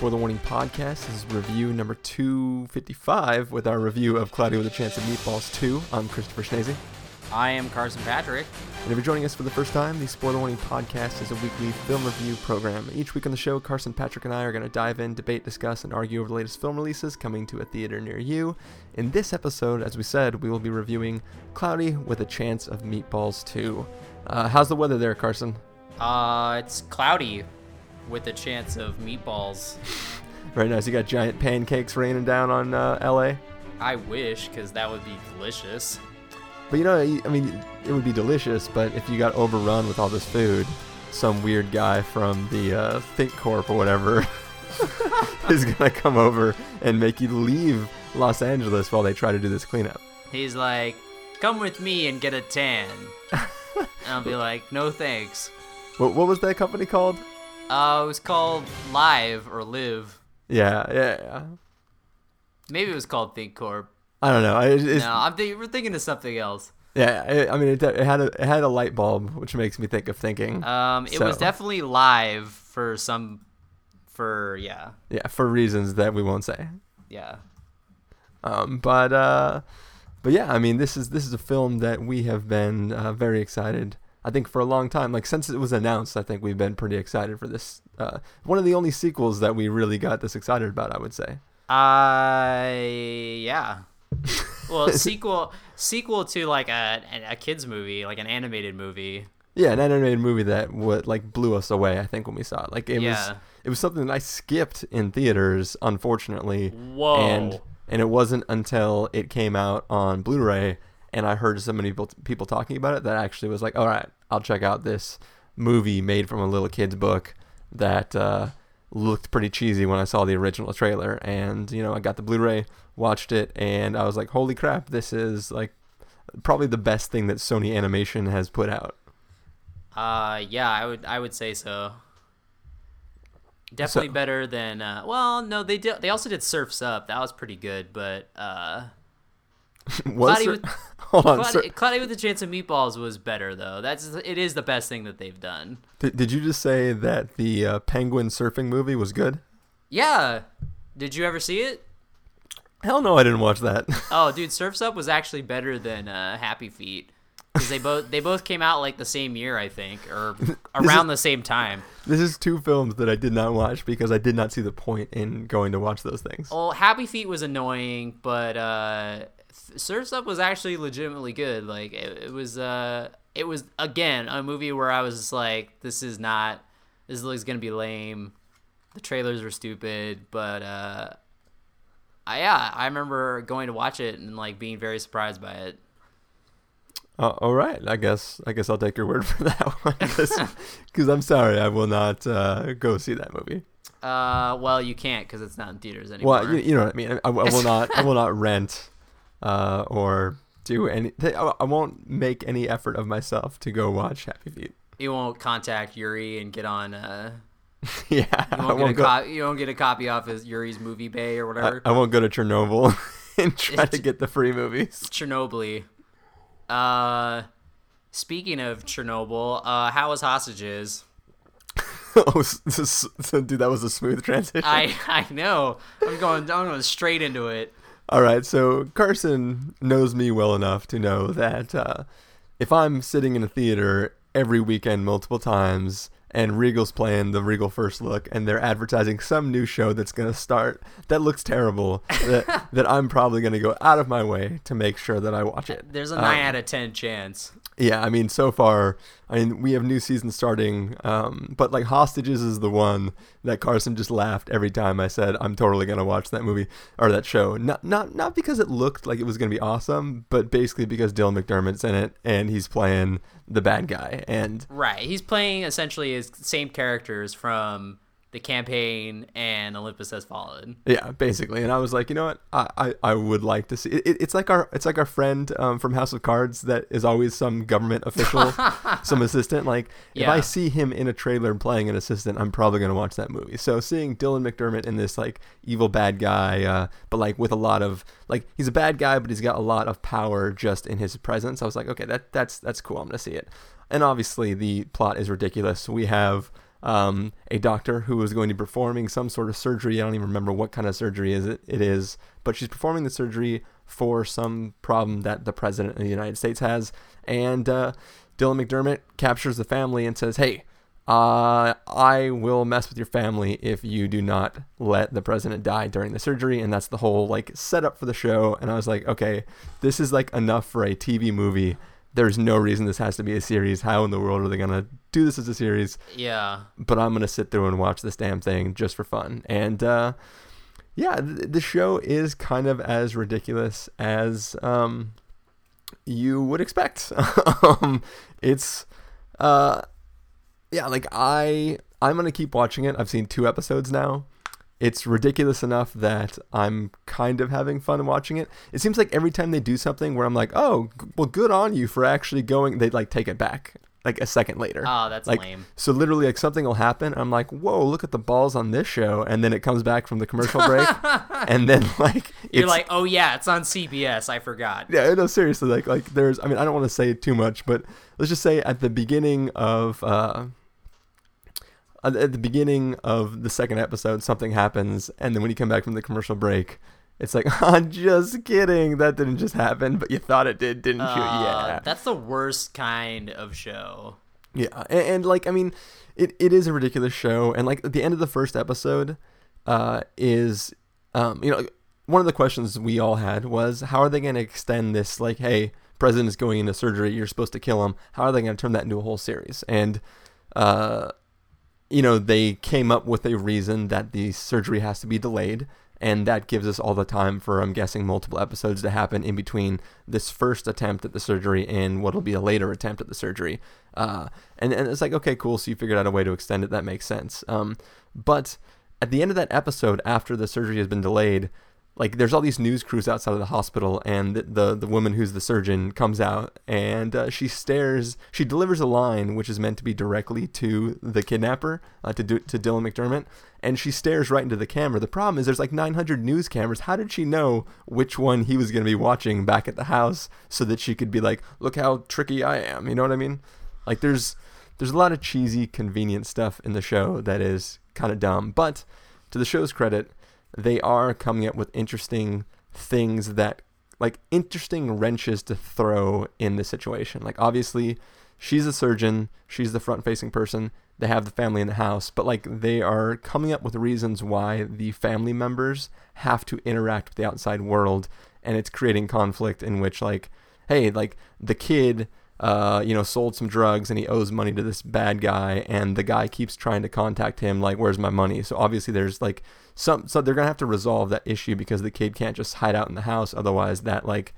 Spoiler Warning Podcast. This is review number 255 with our review of Cloudy with a Chance of Meatballs 2. I'm Christopher Schnese. I am Carson Patrick. And if you're joining us for the first time, the Spoiler Warning Podcast is a weekly film review program. Each week on the show, Carson, Patrick, and I are going to dive in, debate, discuss, and argue over the latest film releases coming to a theater near you. In this episode, as we said, we will be reviewing Cloudy with a Chance of Meatballs 2. Uh, how's the weather there, Carson? Uh, it's cloudy with a chance of meatballs. Very nice. You got giant pancakes raining down on uh, LA. I wish, because that would be delicious. But you know, I mean, it would be delicious, but if you got overrun with all this food, some weird guy from the uh, Think Corp or whatever is gonna come over and make you leave Los Angeles while they try to do this cleanup. He's like, come with me and get a tan. and I'll be like, no thanks. What, what was that company called? Uh, it was called Live or Live. Yeah, yeah, yeah. Maybe it was called Think Corp. I don't know. I- No, I'm th- we're thinking of something else. Yeah, it, I mean, it, it had a it had a light bulb, which makes me think of thinking. Um, it was definitely live for some, for yeah, yeah, for reasons that we won't say. yeah. Um, but uh, but yeah, I mean, this is this is a film that we have been uh, very excited. I think for a long time, like since it was announced, I think we've been pretty excited for this. Uh, one of the only sequels that we really got this excited about, I would say. Uh, yeah. Well, sequel sequel to like a a kids movie, like an animated movie. Yeah, an animated movie that would like blew us away. I think when we saw it, like it was it was something that I skipped in theaters, unfortunately. Whoa. And and it wasn't until it came out on Blu-ray and I heard so many people, people talking about it that I actually was like, all right, I'll check out this movie made from a little kid's book that uh, looked pretty cheesy when I saw the original trailer. And you know, I got the Blu-ray, watched it, and I was like, holy crap, this is like probably the best thing that Sony Animation has put out. Uh, yeah, I would I would say so. Definitely So- better than uh. Well, no, they did. They also did Surfs Up. That was pretty good, but uh, Was Cloudy there- with- Hold on. Cloudy. Cloudy with a Chance of Meatballs was better though. That's it is the best thing that they've done. Did, did you just say that the uh, penguin surfing movie was good? Yeah. Did you ever see it? Hell no, I didn't watch that. Oh, dude, Surfs Up was actually better than uh, Happy Feet because they both they both came out like the same year, I think, or around the same time. this is two films that I did not watch because I did not see the point in going to watch those things. Well, Happy Feet was annoying, but uh, Surfs Up was actually legitimately good. Like it, it was, uh, it was again a movie where I was just like, this is not, this is gonna be lame. The trailers were stupid, but uh, I, yeah, I remember going to watch it and like being very surprised by it. Uh, all right, I guess I guess I'll take your word for that one because I'm sorry, I will not uh, go see that movie. Uh, well, you can't because it's not in theaters anymore. Well, you, you know what I mean. I, I will not. I will not rent uh, or do any. I I won't make any effort of myself to go watch Happy Feet. you won't contact Yuri and get on. Uh, yeah, you I won't, get won't a go. co- you won't get a copy off of Yuri's movie bay or whatever. I won't go to Chernobyl and try to get the free movies. Chernobyl. Uh, speaking of Chernobyl, uh, how was hostages? oh, s- s- s- dude, that was a smooth transition. I I know. I'm going. I'm going straight into it. All right, so Carson knows me well enough to know that uh, if I'm sitting in a theater every weekend multiple times and Regal's playing the Regal First Look and they're advertising some new show that's going to start that looks terrible, that, that I'm probably going to go out of my way to make sure that I watch it. There's a Um, nine out of ten chance. Yeah, I mean, so far, I mean, we have new season starting, um, but like Hostages is the one that Carson just laughed every time I said I'm totally gonna watch that movie or that show. Not not not because it looked like it was gonna be awesome, but basically because Dylan McDermott's in it and he's playing the bad guy. And Right. He's playing essentially his same characters from the campaign and Olympus Has Fallen. yeah, basically. And I was like, you know what? I, I, I would like to see. It, it- it's like our it's like our friend um, from House of Cards that is always some government official, some assistant. Like if I see him in a trailer playing an assistant, I'm probably gonna watch that movie. So seeing Dylan McDermott in this like evil bad guy, uh, but like with a lot of like he's a bad guy, but he's got a lot of power just in his presence. I was like, okay, that that's that's cool. I'm gonna see it. And obviously the plot is ridiculous. We have um, a doctor who is going to be performing some sort of surgery. I don't even remember what kind of surgery is it, it is, but she's performing the surgery for some problem that the president of the United States has. And uh, Dylan McDermott captures the family and says, "Hey, uh, I will mess with your family if you do not let the president die during the surgery." And that's the whole like setup for the show. And I was like, "Okay, this is like enough for a TV movie." There's no reason this has to be a series. How in the world are they gonna do this as a series? Yeah. But I'm gonna sit through and watch this damn thing just for fun. And uh, yeah, th- the show is kind of as ridiculous as um, you would expect. um, it's uh, yeah, like I I'm gonna keep watching it. I've seen two episodes now. It's ridiculous enough that I'm kind of having fun watching it. It seems like every time they do something where I'm like, oh, well, good on you for actually going, they like take it back like a second later. Oh, that's like, lame. So literally, like something will happen. I'm like, whoa, look at the balls on this show, and then it comes back from the commercial break, and then like You're like, oh yeah, it's on CBS. I forgot. yeah, no, seriously, like like there's. I mean, I don't want to say too much, but let's just say at the beginning of uh, at the beginning of the second episode, something happens, and then when you come back from the commercial break. It's like, I'm just kidding. That didn't just happen, but you thought it did, didn't you? Uh, Yeah. That's the worst kind of show. Yeah, and, and like I mean, it, it is a ridiculous show, and like at the end of the first episode, uh, is um, you know, one of the questions we all had was how are they going to extend this? Like, hey, president is going into surgery, you're supposed to kill him. How are they going to turn that into a whole series? And uh, you know, they came up with a reason that the surgery has to be delayed. And that gives us all the time for, I'm guessing, multiple episodes to happen in between this first attempt at the surgery and what'll be a later attempt at the surgery. Uh, and, and it's like, okay, cool. So you figured out a way to extend it. That makes sense. Um, but at the end of that episode, after the surgery has been delayed, like there's all these news crews outside of the hospital and the the, the woman who's the surgeon comes out and uh, she stares she delivers a line which is meant to be directly to the kidnapper uh, to do, to Dylan McDermott and she stares right into the camera. The problem is there's like 900 news cameras. How did she know which one he was going to be watching back at the house so that she could be like look how tricky I am you know what I mean? Like there's there's a lot of cheesy convenient stuff in the show that is kind of dumb. But to the show's credit they are coming up with interesting things that like interesting wrenches to throw in the situation. Like obviously she's a surgeon, she's the front facing person, they have the family in the house, but like they are coming up with reasons why the family members have to interact with the outside world and it's creating conflict in which like hey, like the kid uh, you know, sold some drugs and he owes money to this bad guy, and the guy keeps trying to contact him, like, where's my money? So obviously there's like some, so they're gonna have to resolve that issue because the kid can't just hide out in the house, otherwise that like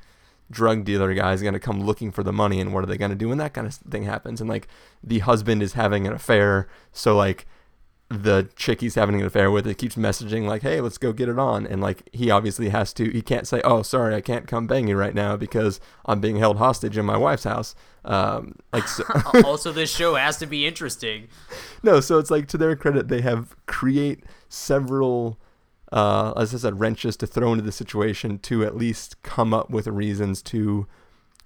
drug dealer guy is gonna come looking for the money, and what are they gonna do when that kind of thing happens? And like the husband is having an affair, so like the chick he's having an affair with it keeps messaging like hey let's go get it on and like he obviously has to he can't say oh sorry i can't come bang you right now because i'm being held hostage in my wife's house um like so, also, this show has to be interesting. no so it's like to their credit they have create several uh as i said wrenches to throw into the situation to at least come up with reasons to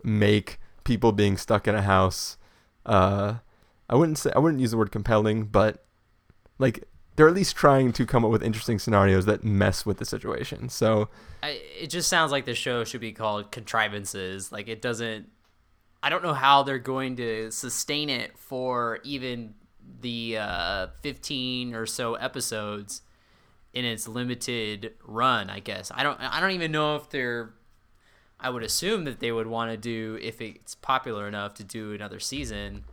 make people being stuck in a house uh i wouldn't say i wouldn't use the word compelling but like they're at least trying to come up with interesting scenarios that mess with the situation. So I, it just sounds like the show should be called contrivances. Like it doesn't. I don't know how they're going to sustain it for even the uh, 15 or so episodes in its limited run. I guess I don't. I don't even know if they're. I would assume that they would want to do if it's popular enough to do another season.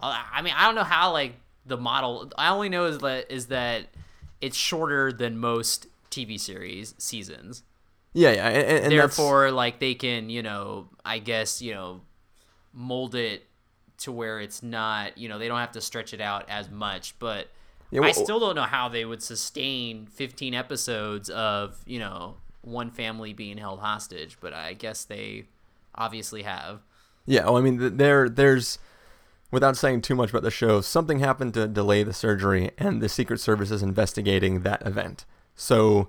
I I mean, I don't know how like the model. I only know is that is that it's shorter than most TV series seasons. yeah, yeah, and, and that's- Therefore, like they can, you know, I guess, you know, mold it to where it's not, you know, they don't have to stretch it out as much. But Yeah, I still don't know how they would sustain 15 episodes of, you know, one family being held hostage. But I guess they obviously have. Yeah, well, I mean, there, there's, without saying too much about the show, something happened to delay the surgery, and the Secret Service is investigating that event. So,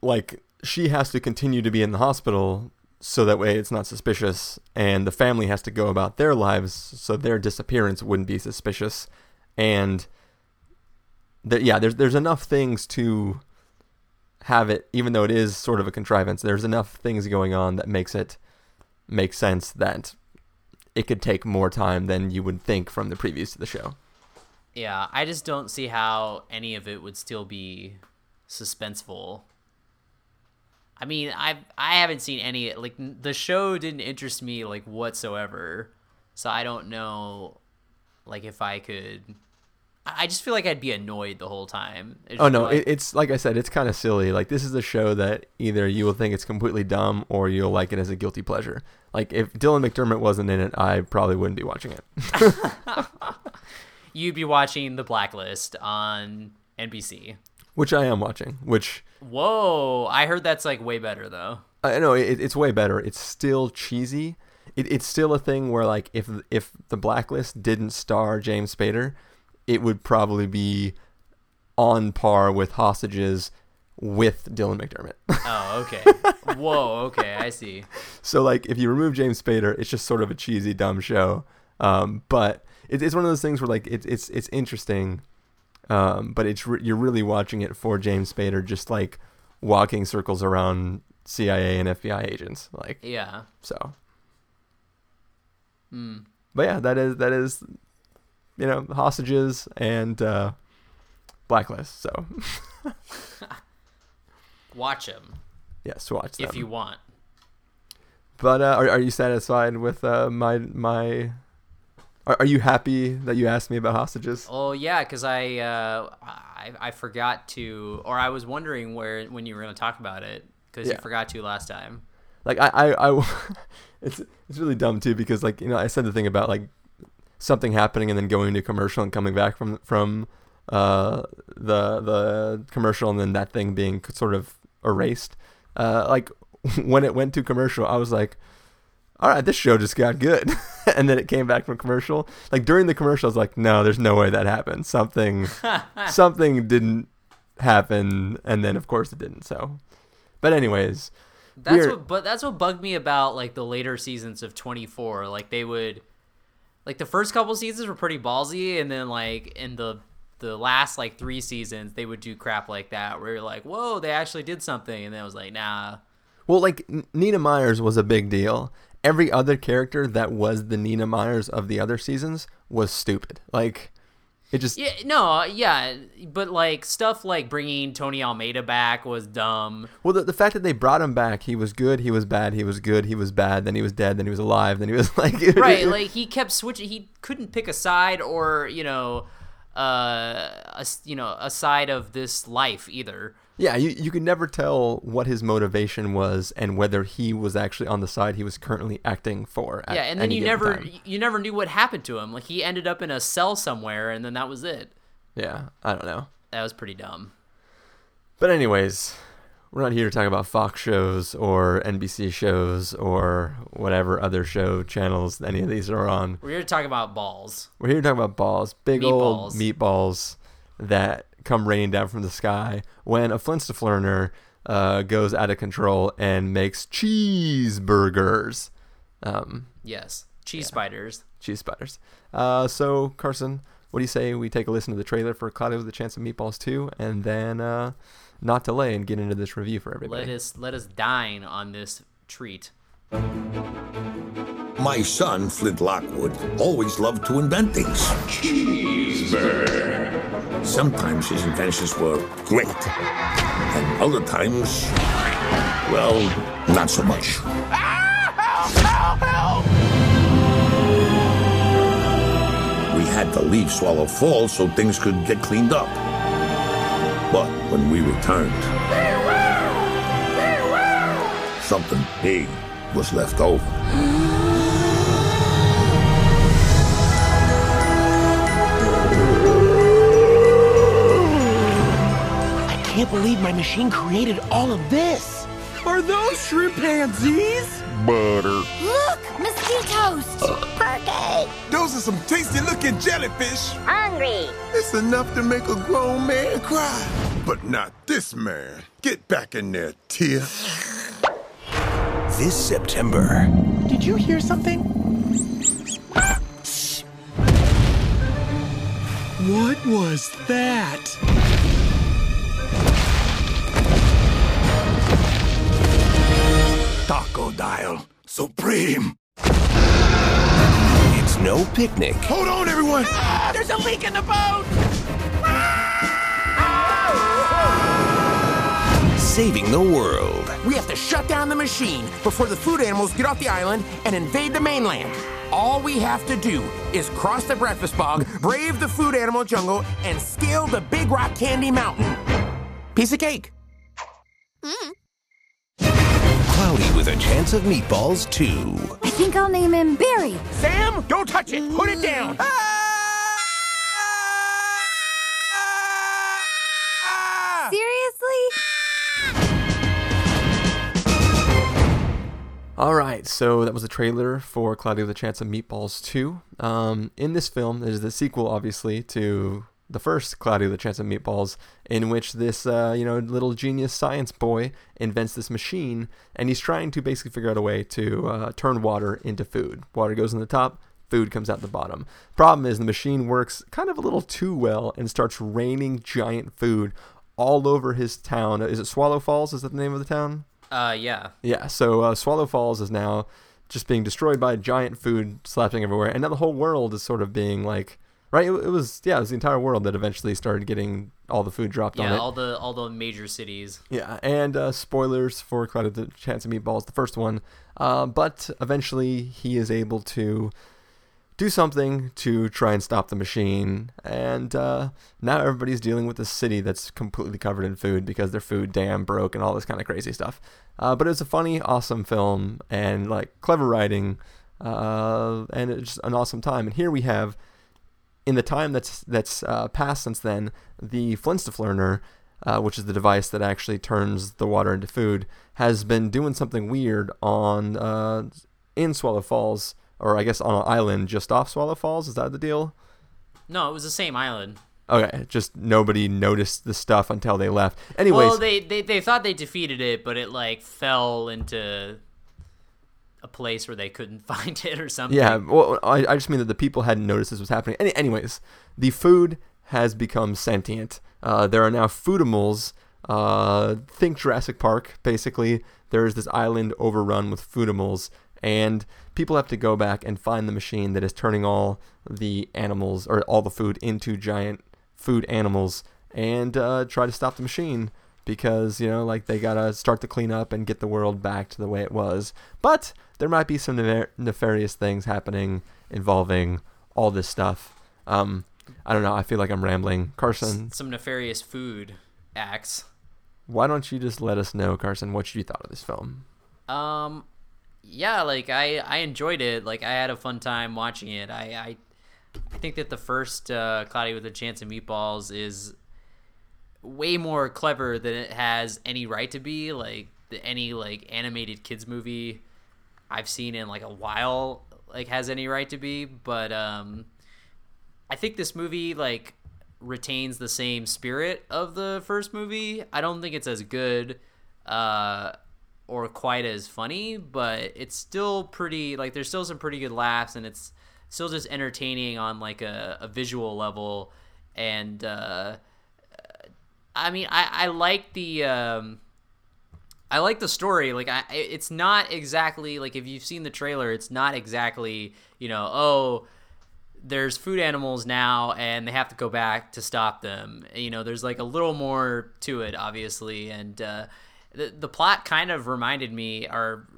like, she has to continue to be in the hospital so that way it's not suspicious, and the family has to go about their lives so their disappearance wouldn't be suspicious. And there, yeah, there's there's enough things to have it, even though it is sort of a contrivance. There's enough things going on that makes it make sense that it could take more time than you would think from the previews to the show. Yeah, I just don't see how any of it would still be suspenseful. I mean, I I haven't seen any like the show didn't interest me like whatsoever. So I don't know like if I could I just feel like I'd be annoyed the whole time. Oh no, like, it's like I said, it's kind of silly. Like this is a show that either you will think it's completely dumb or you'll like it as a guilty pleasure. Like if Dylan McDermott wasn't in it, I probably wouldn't be watching it. you'd be watching The Blacklist on NBC. which I am watching. Which Whoa, I heard that's like way better though. I know it, it's way better. It's still cheesy. It, it's still a thing where like if if the Blacklist didn't star James Spader, it would probably be on par with Hostages with Dylan McDermott. Oh, okay. Whoa, okay, I see. so like if you remove James Spader, it's just sort of a cheesy dumb show. Um, but it, it's one of those things where like it's it's it's interesting. Um, but it's re- you're really watching it for James Spader just like walking circles around CIA and FBI agents like Yeah. so. Hmm. But yeah, that is that is you know hostages and uh, blacklist. So Watch him yes, watch them. if you want. But uh, are are you satisfied with uh, my my? Are, are you happy that you asked me about hostages? Oh yeah, because I, uh, I I forgot to, or I was wondering where when you were going to talk about it because Yeah. you forgot to last time. Like I, I, I it's it's really dumb too because like you know I said the thing about like something happening and then going to commercial and coming back from from uh the the commercial and then that thing being sort of erased. Uh, like when it went to commercial, I was like, all right, this show just got good. and then it came back from commercial. Like during the commercial, I was like, no, there's no way that happened. Something something didn't happen, and then of course it didn't. So, but anyways. That's what, but that's what bugged me about like the later seasons of 24. Like they would, like the first couple seasons were pretty ballsy, and then like in the the last like three seasons, they would do crap like that where you're like, whoa, they actually did something, and then it was like, nah. Well, like Nina Myers was a big deal. Every other character that was the Nina Myers of the other seasons was stupid. Like it just Yeah, no, yeah, but like stuff like bringing Tony Almeida back was dumb. well the, the fact that they brought him back, he was good, he was bad, he was good, he was bad, then he was dead, then he was alive, then he was like right like he kept switching he couldn't pick a side or you know uh a, you know a side of this life either Yeah, you, you could never tell what his motivation was and whether he was actually on the side he was currently acting for. Yeah and then you never time. you never knew what happened to him like he ended up in a cell somewhere and then that was it Yeah, I don't know. that was pretty dumb But anyways, we're not here to talk about Fox shows or NBC shows or whatever other show channels any of these are on. we're here to talk about balls We're here to talk about balls, big old Meatballs. meatballs that come raining down from the sky when a Flintstone uh, goes out of control and makes cheeseburgers. Um, yes cheese spiders cheese spiders. Uh, so Carson, what do you say we take a listen to the trailer for Cloudy with a Chance of Meatballs 2 and then uh, not delay and get into this review for everybody? let us let us dine on this treat My son, Flint Lockwood, always loved to invent things. Cheeseburger. Sometimes his inventions were great, and other times, well, not so much. Help! Help! We had to leave Swallow Falls so things could get cleaned up. But when we returned, something big was left over. Can't believe my machine created all of this. Are those shrimpanzees? Butter. Look, mosquitoes! Uh. Perky! Those are some tasty looking jellyfish. Hungry! It's enough to make a grown man cry. But not this man. Get back in there, Tia. This September. Did you hear something? What was that? Tacodile Supreme. It's no picnic. Hold on, everyone! Ah, there's a leak in the boat! Saving the world. We have to shut down the machine before the food animals get off the island and invade the mainland. All we have to do is cross the breakfast bog, brave the food animal jungle, and scale the Big Rock Candy Mountain. Piece of cake. Cloudy with a chance of meatballs, too. I think I'll name him Barry. Sam, don't touch it. Put it down. Seriously? All right, so that was the trailer for Cloudy with a Chance of Meatballs 2. Um, in this film, there's the sequel, obviously, to the first Cloudy with a Chance of Meatballs, in which this, uh, you know, little genius science boy invents this machine, and he's trying to basically figure out a way to uh, turn water into food. Water goes in the top, food comes out the bottom. Problem is, the machine works kind of a little too well and starts raining giant food all over his town. Is it Swallow Falls? Is that the name of the town? Uh, yeah. Yeah, so uh, Swallow Falls is now just being destroyed by giant food slapping everywhere, and now the whole world is sort of being like, right? It, it was yeah, it was the entire world that eventually started getting all the food dropped on Yeah, it. all the all the major cities. Yeah, and uh, spoilers for Cloud of the Chance of Meatballs, the first one. Uh, but eventually, he is able to do something to try and stop the machine. And uh, now everybody's dealing with a city that's completely covered in food because their food dam broke and all this kind of crazy stuff. Uh, but was a funny, awesome film and like clever writing, uh, and it's just an awesome time. And here we have in the time that's that's uh, passed since then, the Flintstoflearner, uh, which is the device that actually turns the water into food, has been doing something weird on uh, in Swallow Falls, or I guess on an island just off Swallow Falls. Is that the deal? No, it was the same island. Okay, just nobody noticed the stuff until they left. Anyways, well, they, they they thought they defeated it, but it like fell into a place where they couldn't find it or something. Yeah, well, I, I just mean that the people hadn't noticed this was happening. Any, anyways, the food has become sentient. Uh, there are now foodimals. Uh, think Jurassic Park, basically. There is this island overrun with foodimals, and people have to go back and find the machine that is turning all the animals or all the food into giant food animals and uh, try to stop the machine because you know like they gotta start to clean up and get the world back to the way it was but there might be some nefar- nefarious things happening involving all this stuff um i don't know i feel like i'm rambling carson Some nefarious food acts. why don't you just let us know carson what you thought of this film Um, yeah, like I I enjoyed it. Like I had a fun time watching it. I I, I think that the first uh, Cloudy with a Chance of Meatballs is way more clever than it has any right to be. Like the, any like animated kids movie I've seen in like a while like has any right to be. But um, I think this movie like retains the same spirit of the first movie. I don't think it's as good uh or quite as funny, but it's still pretty like there's still some pretty good laughs and it's still just entertaining on like a, a visual level and uh I mean I, I like the um I like the story. Like I, it's not exactly like if you've seen the trailer, it's not exactly you know oh there's food animals now and they have to go back to stop them. You know, there's like a little more to it, obviously, and uh, the the plot kind of reminded me, or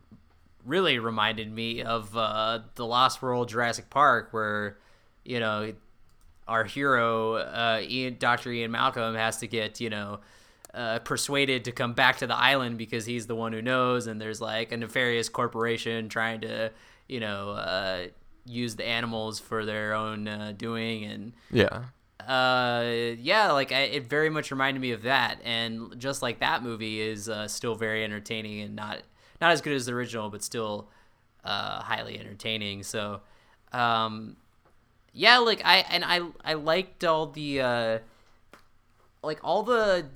really reminded me of uh, the Lost World Jurassic Park, where you know our hero uh, Ian, Dr. Ian Malcolm has to get you know uh, persuaded to come back to the island because he's the one who knows, and there's like a nefarious corporation trying to you know uh, use the animals for their own uh, doing, and yeah uh, yeah, like I, it very much reminded me of that, and just like that movie is uh, still very entertaining and not not as good as the original, but still uh, highly entertaining. So, um, yeah, like I and I I liked all the uh, like all the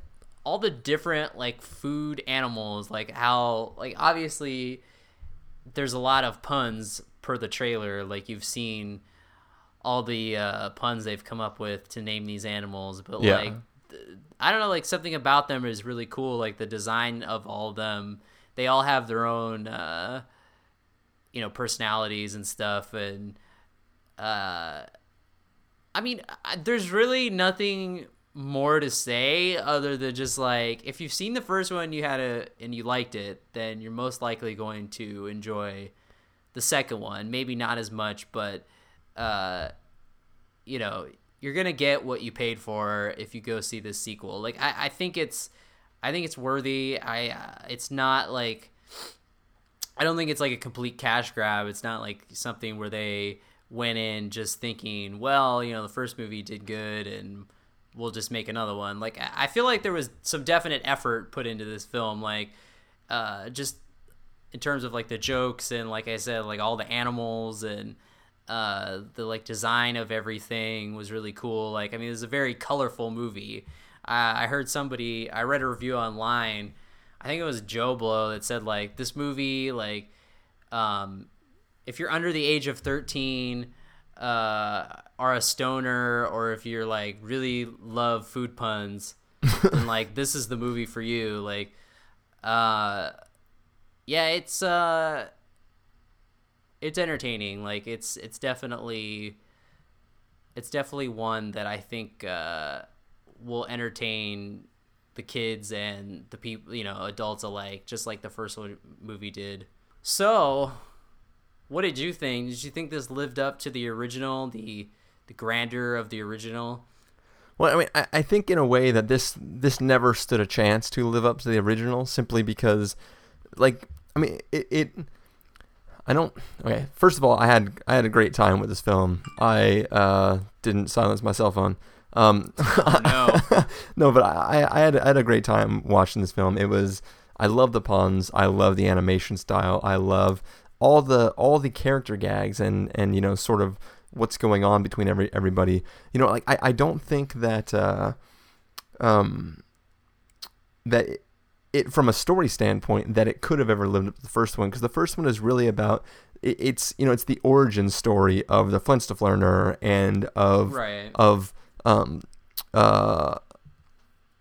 all the different like food animals, like how like obviously there's a lot of puns per the trailer. Like you've seen all the uh, puns they've come up with to name these animals, but Yeah. like th- I don't know, like something about them is really cool. Like the design of all of them, they all have their own, uh, you know, personalities and stuff, and uh, I mean, there's really nothing more to say other than just like if you've seen the first one, you had a and you liked it, then you're most likely going to enjoy the second one. Maybe not as much, but uh, you know, you're gonna get what you paid for if you go see this sequel. Like I, I think it's, I think it's worthy. I, uh, it's not like, I don't think it's like a complete cash grab. It's not like something where they went in just thinking, well, you know, the first movie did good and we'll just make another one. Like I feel like there was some definite effort put into this film. Like, uh, just in terms of like the jokes and like I said, like all the animals and uh, the like design of everything was really cool. Like I mean, it was a very colorful movie. I I heard somebody, I read a review online. I think it was Joe Blow that said like this movie, like, um, if you're under the age of thirteen, uh, are a stoner, or if you're like really love food puns, then like this is the movie for you. Like, uh, yeah, it's uh it's entertaining. Like it's it's definitely it's definitely one that I think uh will entertain the kids and the people, you know, adults alike, just like the first one movie did. So, what did you think? Did you think this lived up to the original, the the grandeur of the original? Well, I mean, I, I think in a way that this this never stood a chance to live up to the original, simply because, like, I mean, it. it I don't. Okay, first of all, I had I had a great time with this film. I uh, didn't silence my cell phone. Um, no. no, but I, I had I had a great time watching this film. It was I love the puns. I love the animation style. I love all the all the character gags and and you know sort of what's going on between every everybody. You know, like I, I don't think that uh, um that it, it from a story standpoint that it could have ever lived up to the first one because the first one is really about it, it's you know it's the origin story of the Flintstoflearner and of Right. of um uh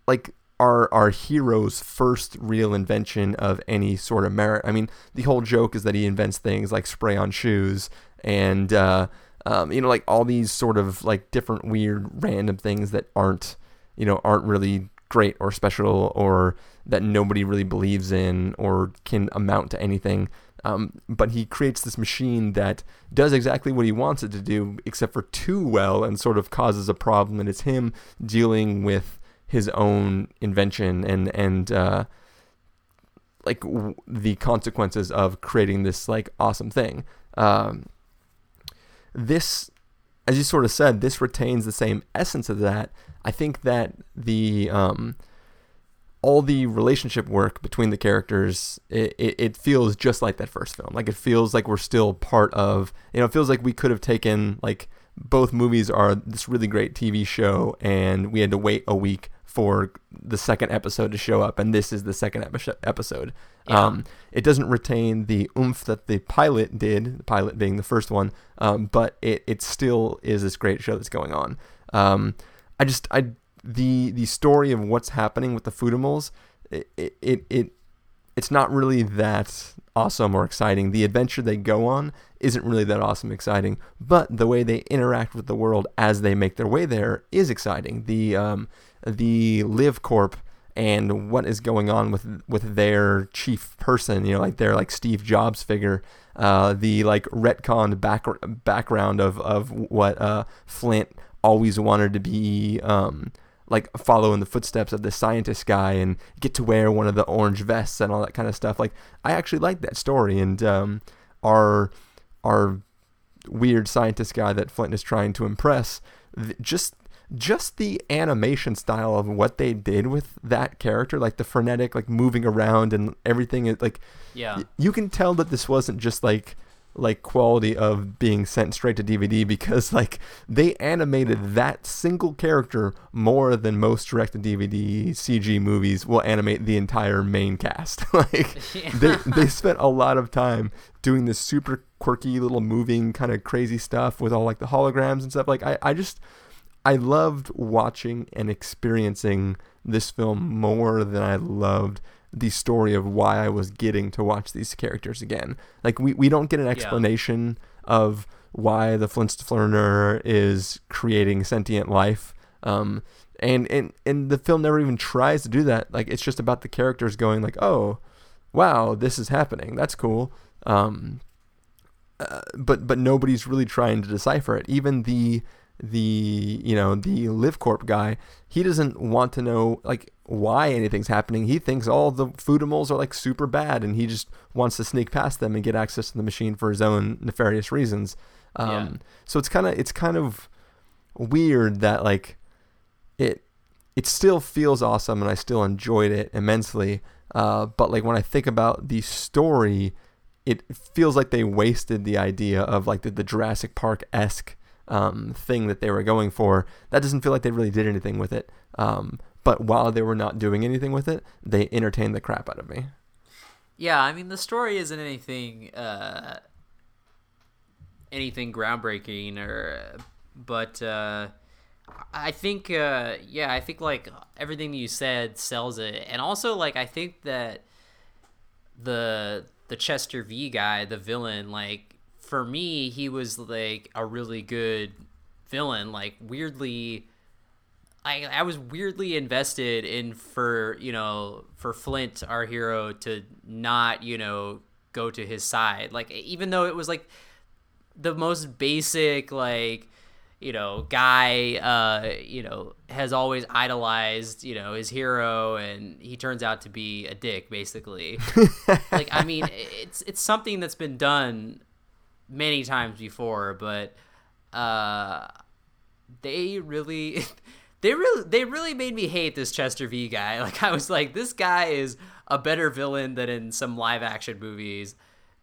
like our hero's first real invention of any sort of merit. I mean, the whole joke is that he invents things like spray on shoes and uh, um, you know like all these sort of like different weird random things that aren't you know aren't really great or special or that nobody really believes in or can amount to anything. Um, but he creates this machine that does exactly what he wants it to do, except for too well, and sort of causes a problem. And it's him dealing with his own invention and and uh, like w- the consequences of creating this like awesome thing. Um, this, as you sort of said, this retains the same essence of that. I think that the um, all the relationship work between the characters, it, it, it feels just like that first film. Like it feels like we're still part of, you know, it feels like we could have taken like both movies are this really great TV show, and we had to wait a week for the second episode to show up, and this is the second epi- episode. Um, it doesn't retain the oomph that the pilot did, the pilot being the first one, um, but it, it still is this great show that's going on. Um, I just I the the story of what's happening with the Foodimals, it, it it it it's not really that awesome or exciting. The adventure they go on isn't really that awesome exciting, but the way they interact with the world as they make their way there is exciting. The um the Live Corp and what is going on with with their chief person, you know, like their like Steve Jobs figure, uh, the like retconned back background of of what uh Flint always wanted to be um like follow in the footsteps of the scientist guy and get to wear one of the orange vests and all that kind of stuff. Like I actually like that story and um our our weird scientist guy that Flint is trying to impress just just the animation style of what they did with that character like the frenetic like moving around and everything it like Yeah. y- you can tell that this wasn't just like like quality of being sent straight to DVD because like they animated that single character more than most direct to DVD CG movies will animate the entire main cast. like they they spent a lot of time doing this super quirky little moving kind of crazy stuff with all like the holograms and stuff. Like I, I just I loved watching and experiencing this film more than I loved the story of why I was getting to watch these characters again. Like we, we don't get an explanation yeah. of why the Flintstoner is creating sentient life. Um, and, and and the film never even tries to do that. Like it's just about the characters going like, oh, wow, this is happening. That's cool. Um, uh, but but nobody's really trying to decipher it. Even the the you know the LiveCorp guy, he doesn't want to know like why anything's happening. He thinks all the foodimals are like super bad, and he just wants to sneak past them and get access to the machine for his own nefarious reasons. Um, yeah. So it's kind of it's kind of weird that like it it still feels awesome, and I still enjoyed it immensely. Uh, but like when I think about the story, it feels like they wasted the idea of like the, the Jurassic Park esque um, thing that they were going for. That doesn't feel like they really did anything with it. Um, but while they were not doing anything with it, they entertained the crap out of me. Yeah, I mean the story isn't anything uh, anything groundbreaking or but uh, I think uh, yeah, I think like everything you said sells it. And also like I think that the the Chester V guy, the villain, like for me, he was like a really good villain, like weirdly I I was weirdly invested in for you know for Flint our hero to not you know go to his side. Like even though it was like the most basic like you know guy uh you know has always idolized you know his hero and he turns out to be a dick basically. Like i mean it's it's something that's been done many times before but uh they really they really they really made me hate this Chester V guy. Like I was like, this guy is a better villain than in some live action movies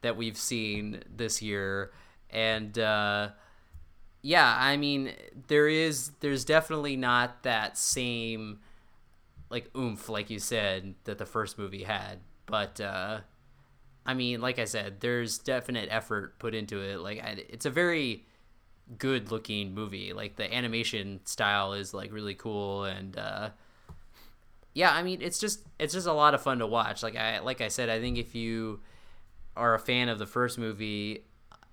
that we've seen this year. And uh, yeah, I mean, there is there's definitely not that same like oomph, like you said, that the first movie had. But uh, I mean, like I said, there's definite effort put into it. Like it's a very good looking movie. Like the animation style is like really cool and uh yeah, I mean it's just it's just a lot of fun to watch. Like I like I said, I think if you are a fan of the first movie,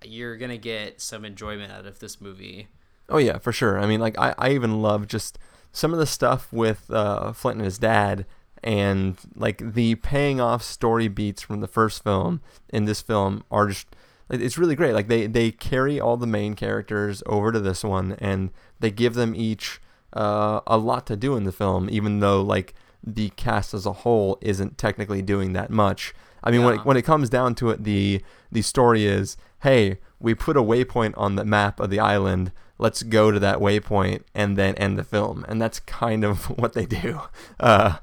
you're gonna get some enjoyment out of this movie. Oh yeah, for sure. I mean, like I, I even love just some of the stuff with uh, Flint and his dad, and like the paying off story beats from the first film in this film are just it's really great. Like they they carry all the main characters over to this one, and they give them each uh, a lot to do in the film, even though like the cast as a whole isn't technically doing that much. I mean, yeah. when it, when it comes down to it, the the story is, hey, we put a waypoint on the map of the island. Let's go to that waypoint and then end the film, and that's kind of what they do. Uh,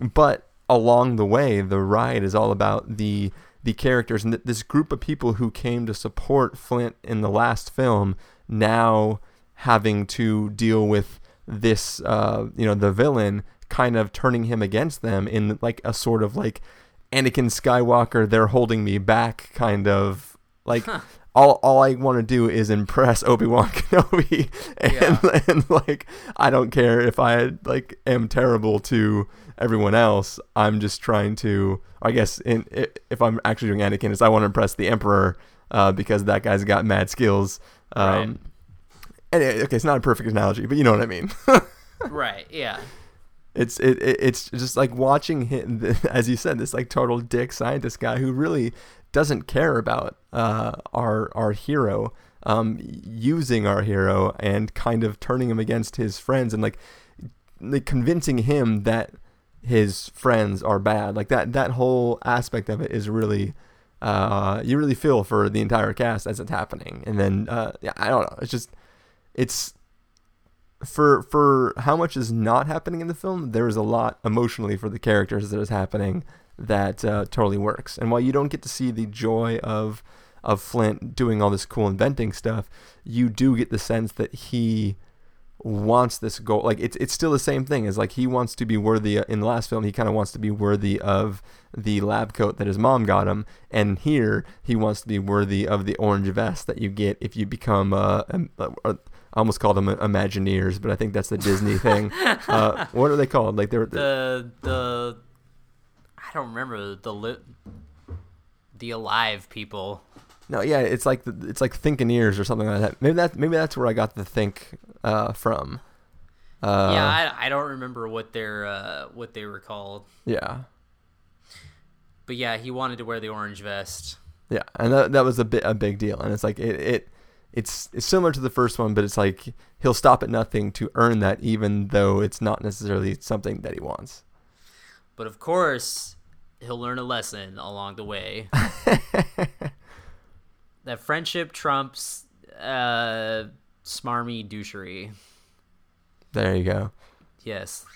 but along the way, the ride is all about the the characters and th- this group of people who came to support Flint in the last film now having to deal with this uh, you know the villain kind of turning him against them in like a sort of like Anakin Skywalker they're holding me back kind of like huh. All all I want to do is impress Obi-Wan Kenobi and, yeah. and like I don't care if I like am terrible to everyone else. I'm just trying to, I guess, in, if I'm actually doing Anakin, is I want to impress the Emperor uh, because that guy's got mad skills. Um, right. And okay, it's not a perfect analogy, but you know what I mean. right. Yeah. It's it, it it's just like watching him, as you said, this like total dick scientist guy who really doesn't care about uh, our our hero, um, using our hero and kind of turning him against his friends and like, like convincing him that his friends are bad. Like that that whole aspect of it is really uh, you really feel for the entire cast as it's happening. And then uh, yeah, I don't know. It's just it's for for how much is not happening in the film. There is a lot emotionally for the characters that is happening that uh, totally works. And while you don't get to see the joy of of Flint doing all this cool inventing stuff, you do get the sense that he wants this goal. Like it's it's still the same thing as like he wants to be worthy in the last film. He kind of wants to be worthy of the lab coat that his mom got him, and here he wants to be worthy of the orange vest that you get if you become uh, a, a, I almost called them Imagineers, but I think that's the Disney thing. Uh, what are they called? Like they're, the the I don't remember the li- the alive people. No, yeah, it's like the, it's like Thinkineers or something like that. Maybe that maybe that's where I got the think uh, from. Uh, yeah, I, I don't remember what their uh, what they were called. Yeah. But yeah, he wanted to wear the orange vest. Yeah, and that that was a bit a big deal, and it's like it, it it's it's similar to the first one, but it's like he'll stop at nothing to earn that, even though it's not necessarily something that he wants. But of course, he'll learn a lesson along the way. that friendship trumps uh, smarmy douchery. There you go. Yes,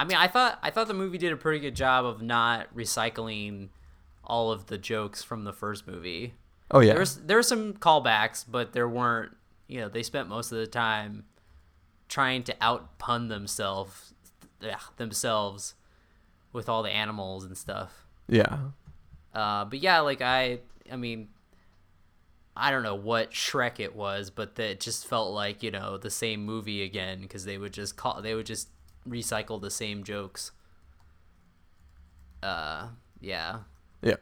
I mean, I thought I thought the movie did a pretty good job of not recycling all of the jokes from the first movie. Oh yeah. There was there were some callbacks, but there weren't. You know, they spent most of the time trying to out pun themselves themselves with all the animals and stuff. Yeah. Uh, but yeah, like I, I mean, I don't know what Shrek it was, but that it just felt like you know the same movie again because they would just call they would just recycle the same jokes. Uh, yeah. Yeah.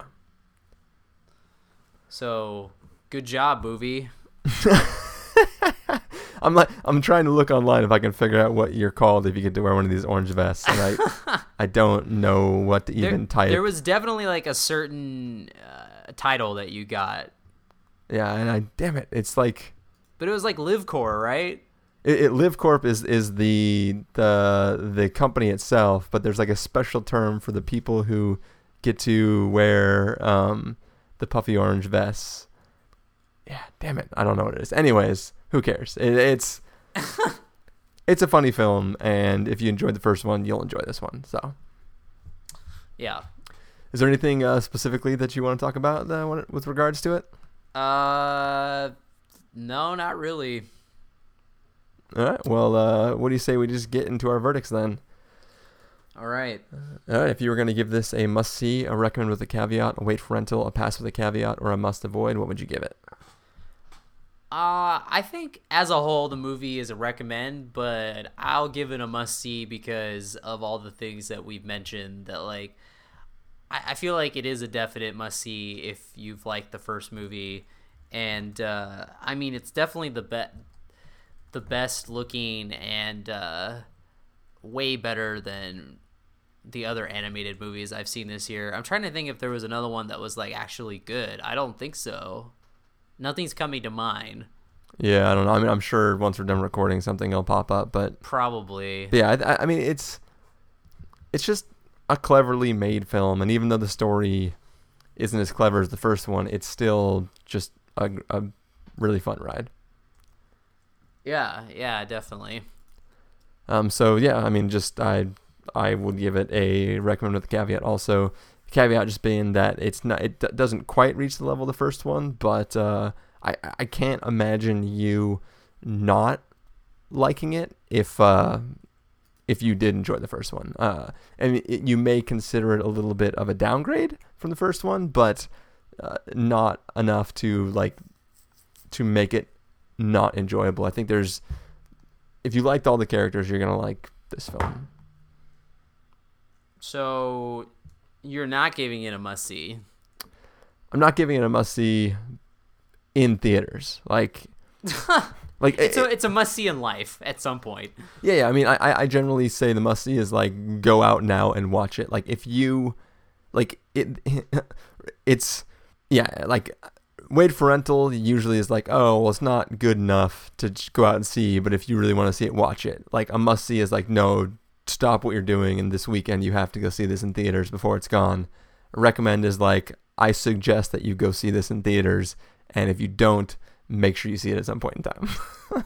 So, good job, movie. I'm like I'm trying to look online if I can figure out what you're called if you get to wear one of these orange vests, and I I don't know what to even there, type. There was definitely like a certain uh, title that you got. Yeah, and I damn it, it's like. But it was like LiveCorp, right? It, it LiveCorp is is the the the company itself, but there's like a special term for the people who get to wear um, the puffy orange vests. Yeah, damn it, I don't know what it is. Anyways, who cares? It, it's it's a funny film, and if you enjoyed the first one, you'll enjoy this one. So, yeah. Is there anything uh, specifically that you want to talk about uh, with regards to it? Uh, no, not really. All right. Well, uh, what do you say we just get into our verdicts then? All right. All right. If you were going to give this a must see, a recommend with a caveat, a wait for rental, a pass with a caveat, or a must avoid, what would you give it? Uh, I think as a whole the movie is a recommend, but I'll give it a must see because of all the things that we've mentioned. That like, I, I feel like it is a definite must see if you've liked the first movie, and uh, I mean it's definitely the best, the best looking and uh, way better than the other animated movies I've seen this year. I'm trying to think if there was another one that was like actually good. I don't think so. Nothing's coming to mind. Yeah, I don't know. I mean, I'm sure once we're done recording, something will pop up, but probably. But yeah, I, I mean, it's it's just a cleverly made film, and even though the story isn't as clever as the first one, it's still just a, a really fun ride. Yeah, yeah, definitely. Um, so yeah, I mean, just I I would give it a recommend with a caveat. Also, caveat just being that it's not it d- doesn't quite reach the level of the first one, but uh, I I can't imagine you not liking it if uh, if you did enjoy the first one. Uh, and it, you may consider it a little bit of a downgrade from the first one, but uh, not enough to like to make it not enjoyable. I think there's if you liked all the characters, you're gonna like this film. So you're not giving it a must see. I'm not giving it a must see in theaters. Like, like it's a it's a must see in life at some point. Yeah, yeah. I mean, I I generally say the must see is like go out now and watch it. Like if you, like it, it's yeah. Like wait for rental usually is like oh well it's not good enough to go out and see, but if you really want to see it, watch it. Like a must see is like no stop what you're doing and this weekend you have to go see this in theaters before it's gone. Recommend is like I suggest that you go see this in theaters and if you don't, make sure you see it at some point in time.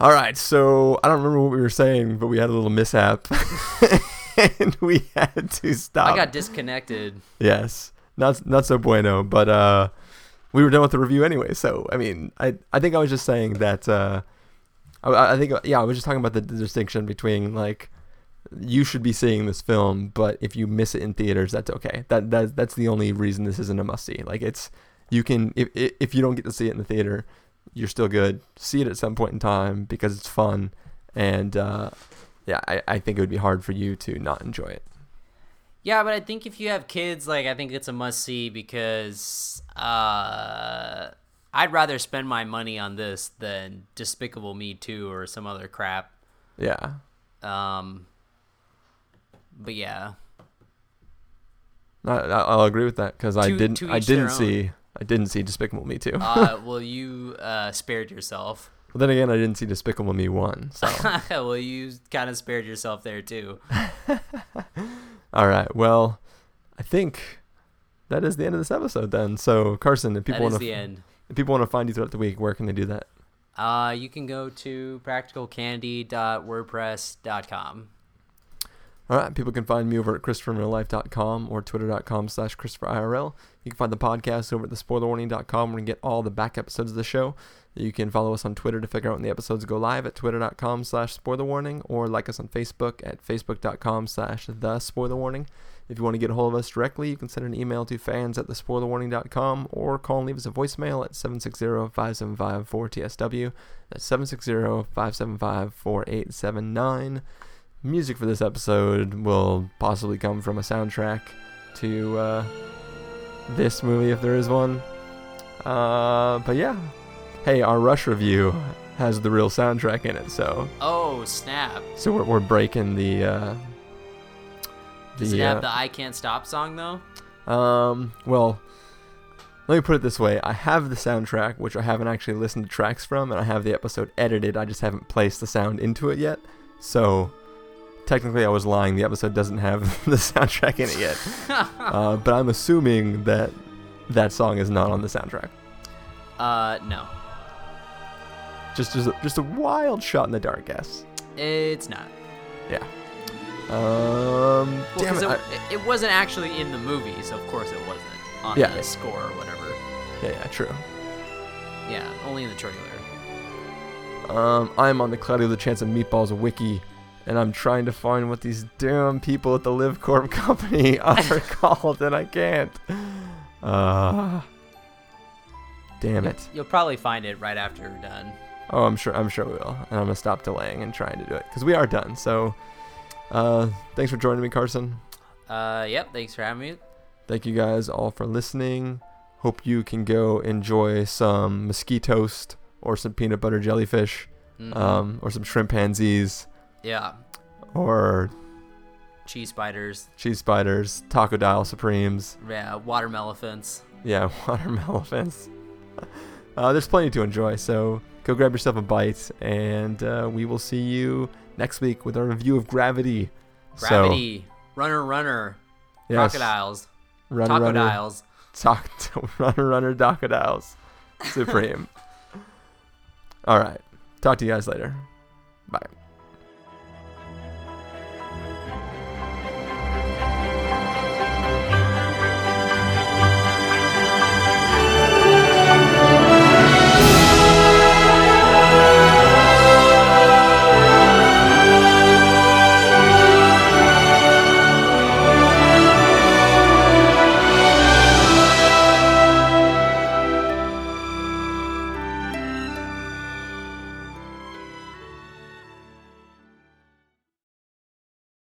All right, so I don't remember what we were saying, but we had a little mishap and we had to stop. I got disconnected. Yes. Not not so bueno, but uh we were done with the review anyway. So I mean, I I think I was just saying that. Uh, I, I think yeah, I was just talking about the, the distinction between like you should be seeing this film, but if you miss it in theaters, that's okay. That that that's the only reason this isn't a must see. Like it's you can if if you don't get to see it in the theater, you're still good. See it at some point in time because it's fun, and uh, yeah, I, I think it would be hard for you to not enjoy it. Yeah, but I think if you have kids, like I think it's a must see because uh, I'd rather spend my money on this than Despicable Me 2 or some other crap. Yeah. Um, but yeah, I, I- I'll agree with that because I didn't I didn't see I didn't see Despicable Me two. uh, well, you uh, spared yourself. Well, then again, I didn't see Despicable Me one. So well, you kind of spared yourself there too. all right, well, I think that is the end of this episode then. So Carson, if people want the to end. If people want to find you throughout the week, where can they do that? Uh, you can go to practicalcandy.wordpress.com. All right, people can find me over at ChristopherInRealLife.com or Twitter.com slash ChristopherIRL. You can find the podcast over at thespoilerwarning.com where you can get all the back episodes of the show. You can follow us on Twitter to figure out when the episodes go live at twitter.com slash spoilerwarning or like us on Facebook at facebook.com slash the spoilerwarning. If you want to get a hold of us directly, you can send an email to fans at thespoilerwarning.com or call and leave us a voicemail at 760-575-4TSW. That's 760-575-4879 music for this episode will possibly come from a soundtrack to uh, this movie if there is one. Uh, but yeah, hey, our Rush review has the real soundtrack in it, so Oh snap! so we're, we're breaking the. Uh, Does the, it have the "I Can't Stop" song though? Um, well, let me put it this way: I have the soundtrack, which I haven't actually listened to tracks from, and I have the episode edited. I just haven't placed the sound into it yet. So, technically, I was lying. The episode doesn't have the soundtrack in it yet. uh, but I'm assuming that that song is not on the soundtrack. Uh, no, Just, just, a, just a wild shot in the dark, guess. it's not. Yeah. Um, Well, damn 'cause it. I- it, it wasn't actually in the movie, so of course it wasn't on Yeah. the score or whatever. yeah, yeah, true. Yeah, only in the trailer. Um, I'm on the Cloudy with a Chance of Meatballs wiki, and I'm trying to find what these damn people at the Live Corp company are called, and I can't. Uh, damn it. You'll probably find it right after you're done. Oh, I'm sure. I'm sure we will, and I'm gonna stop delaying and trying to do it because we are done. So, uh, thanks for joining me, Carson. Uh, yep. Thanks for having me. Thank you guys all for listening. Hope you can go enjoy some mosquitoes or some peanut butter jellyfish, Mhm. um, or some shrimpanzees, yeah, or cheese spiders. cheese spiders, Tacodile supremes, Yeah, watermelon elephants. yeah, watermelophants. Uh, there's plenty to enjoy, so go grab yourself a bite, and uh, we will see you next week with our review of Gravity. Gravity. runner, runner. Yes, Crocodiles. runner, runner, Tacodiles. Tac- runner, runner, crocodiles, supreme. All right, talk to you guys later.